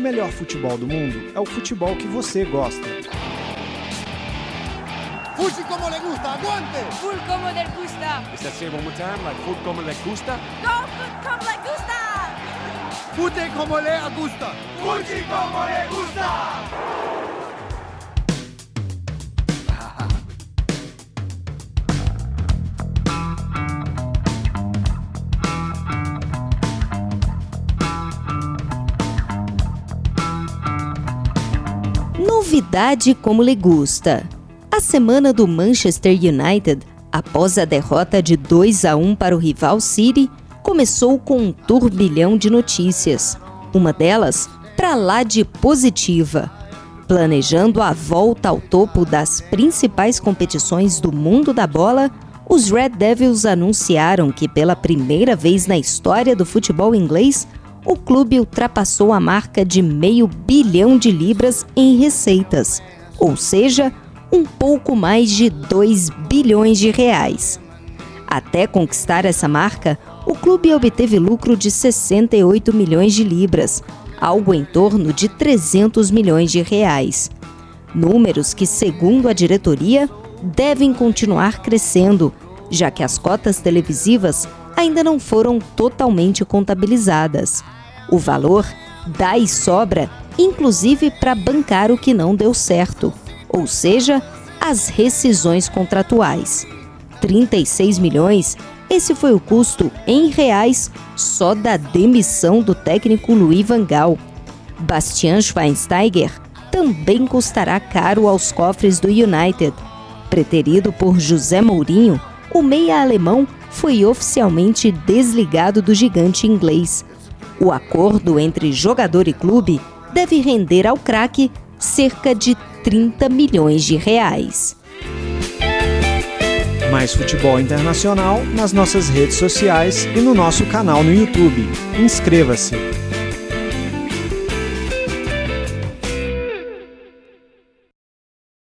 o melhor futebol do mundo é o futebol que você gosta. Fuji como le gusta, aguante! Full como le gusta. Is that say one more time? Like food como le gusta? Go food como le gusta. Fute como le gusta! Fuji como le gusta. Novidade como lhe gusta. A semana do Manchester United, após a derrota de 2 a 1 para o rival City, começou com um turbilhão de notícias. Uma delas, para lá de positiva. Planejando a volta ao topo das principais competições do mundo da bola, os Red Devils anunciaram que pela primeira vez na história do futebol inglês, o clube ultrapassou a marca de meio bilhão de libras em receitas, ou seja, um pouco mais de 2 bilhões de reais. Até conquistar essa marca, o clube obteve lucro de 68 milhões de libras, algo em torno de 300 milhões de reais. Números que, segundo a diretoria, devem continuar crescendo, já que as cotas televisivas ainda não foram totalmente contabilizadas. O valor dá e sobra, inclusive para bancar o que não deu certo, ou seja, as rescisões contratuais. 36 milhões, esse foi o custo em reais só da demissão do técnico Louis Van Gaal. Bastian Schweinsteiger também custará caro aos cofres do United. Preterido por José Mourinho, o meia alemão foi oficialmente desligado do gigante inglês. O acordo entre jogador e clube deve render ao craque cerca de 30 milhões de reais. Mais futebol internacional nas nossas redes sociais e no nosso canal no YouTube. Inscreva-se!